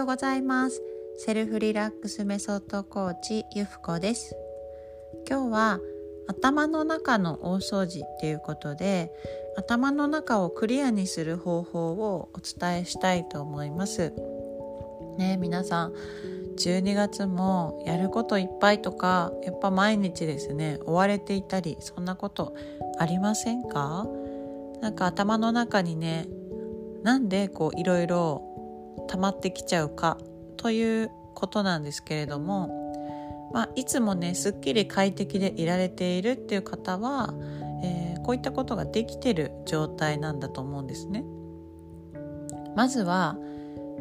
ようございます。セルフリラックスメソッドコーチゆふこです。今日は頭の中の大掃除っていうことで頭の中をクリアにする方法をお伝えしたいと思います。ね皆さん12月もやることいっぱいとかやっぱ毎日ですね追われていたりそんなことありませんか？なんか頭の中にねなんでこういろいろ溜まってきちゃうかということなんですけれども、まあ、いつもねすっきり快適でいられているっていう方は、えー、こういったことができてる状態なんだと思うんですね。まずは、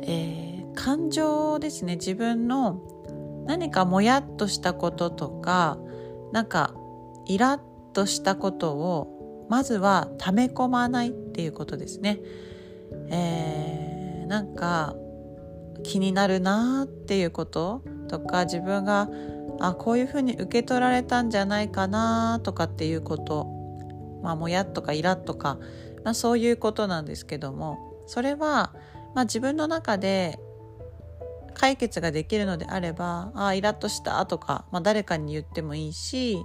えー、感情ですね自分の何かもやっとしたこととかなんかイラッとしたことをまずは溜め込まないっていうことですね。えー、なんか気になるなっていうこと？とか自分があこういうふうに受け取られたんじゃないかなとかっていうこと。まあもやとかイラッとか、まあ、そういうことなんですけども。それは、まあ、自分の中で解決ができるのであればあイラッとしたとか、まあ、誰かに言ってもいいし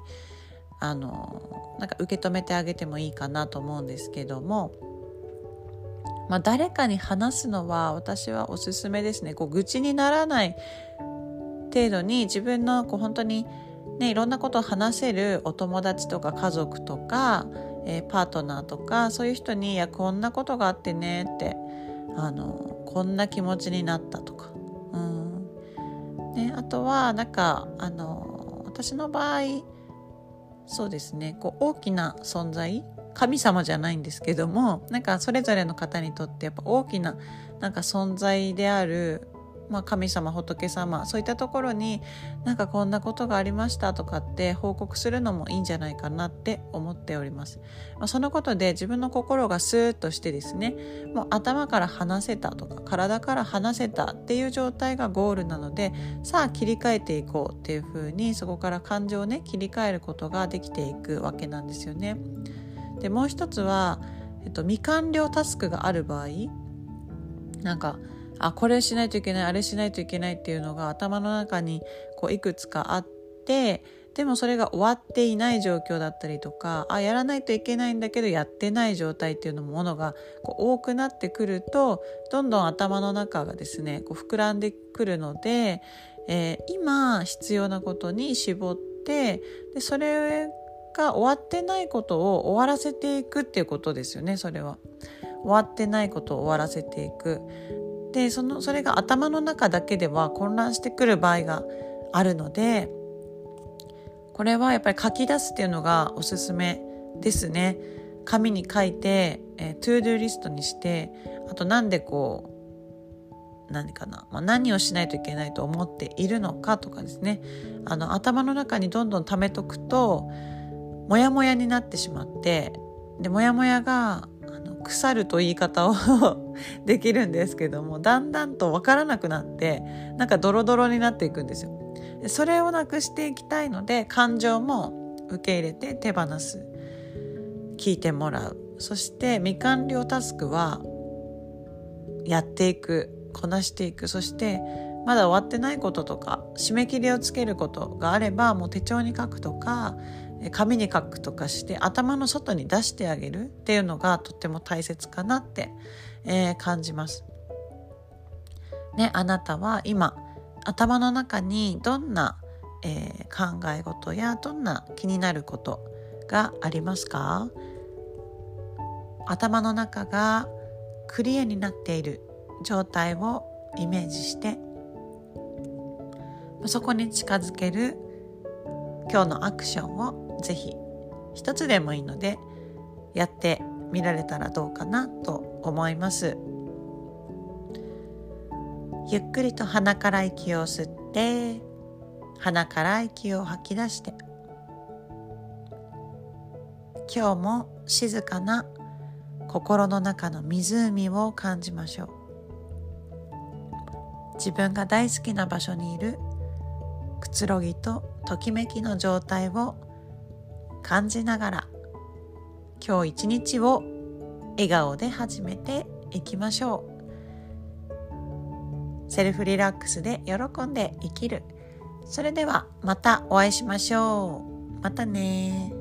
あのなんか受け止めてあげてもいいかなと思うんですけども。まあ、誰かに話すのは私はおすすめですね。こう愚痴にならない程度に自分のこう本当にねいろんなことを話せるお友達とか家族とか、えー、パートナーとかそういう人に「いやこんなことがあってね」ってあのこんな気持ちになったとか、うん。ね、あとはなんかあの私の場合そうですね。こう大きな存在神様じゃないんですけどもなんかそれぞれの方にとってやっぱ大きななんか存在である、まあ、神様仏様そういったところになんかこんなことがありましたとかって報告するのもいいんじゃないかなって思っております、まあ、そのことで自分の心がスーッとしてですねもう頭から話せたとか体から話せたっていう状態がゴールなのでさあ切り替えていこうっていうふうにそこから感情をね切り替えることができていくわけなんですよね。でもう一つは、えっと、未完了タスクがある場合なんかあこれしないといけないあれしないといけないっていうのが頭の中にこういくつかあってでもそれが終わっていない状況だったりとかあやらないといけないんだけどやってない状態っていうのものがこう多くなってくるとどんどん頭の中がですねこう膨らんでくるので、えー、今必要なことに絞ってでそれが終わってないことを終わらせていくっていうことですよねそれは。終わってないことを終わらせていく。でそのそれが頭の中だけでは混乱してくる場合があるのでこれはやっぱり書き出すっていうのがおすすめですね。紙に書いて、えー、 ToDoリストにしてあとなんでこう何かな、まあ、何をしないといけないと思っているのかとかですねあの頭の中にどんどん貯めとくとモヤモヤになってしまってでモヤモヤがあの腐ると言い方を できるんですけどもだんだんと分からなくなってなんかドロドロになっていくんですよ。それをなくしていきたいので感情も受け入れて手放す。聞いてもらう。そして未完了タスクはやっていく。こなしていく。そしてまだ終わってないこととか締め切りをつけることがあればもう手帳に書くとか紙に書くとかして頭の外に出してあげるっていうのがとっても大切かなって、えー、感じます。ね、あなたは今頭の中にどんな、えー、考え事やどんな気になることがありますか？頭の中がクリアになっている状態をイメージしてそこに近づける今日のアクションをぜひ一つでもいいのでやってみられたらどうかなと思います。ゆっくりと鼻から息を吸って鼻から息を吐き出して。今日も静かな心の中の湖を感じましょう。自分が大好きな場所にいるくつろぎとときめきの状態を感じながら今日一日を笑顔で始めていきましょう。セルフリラックスで喜んで生きる。それではまたお会いしましょう。またね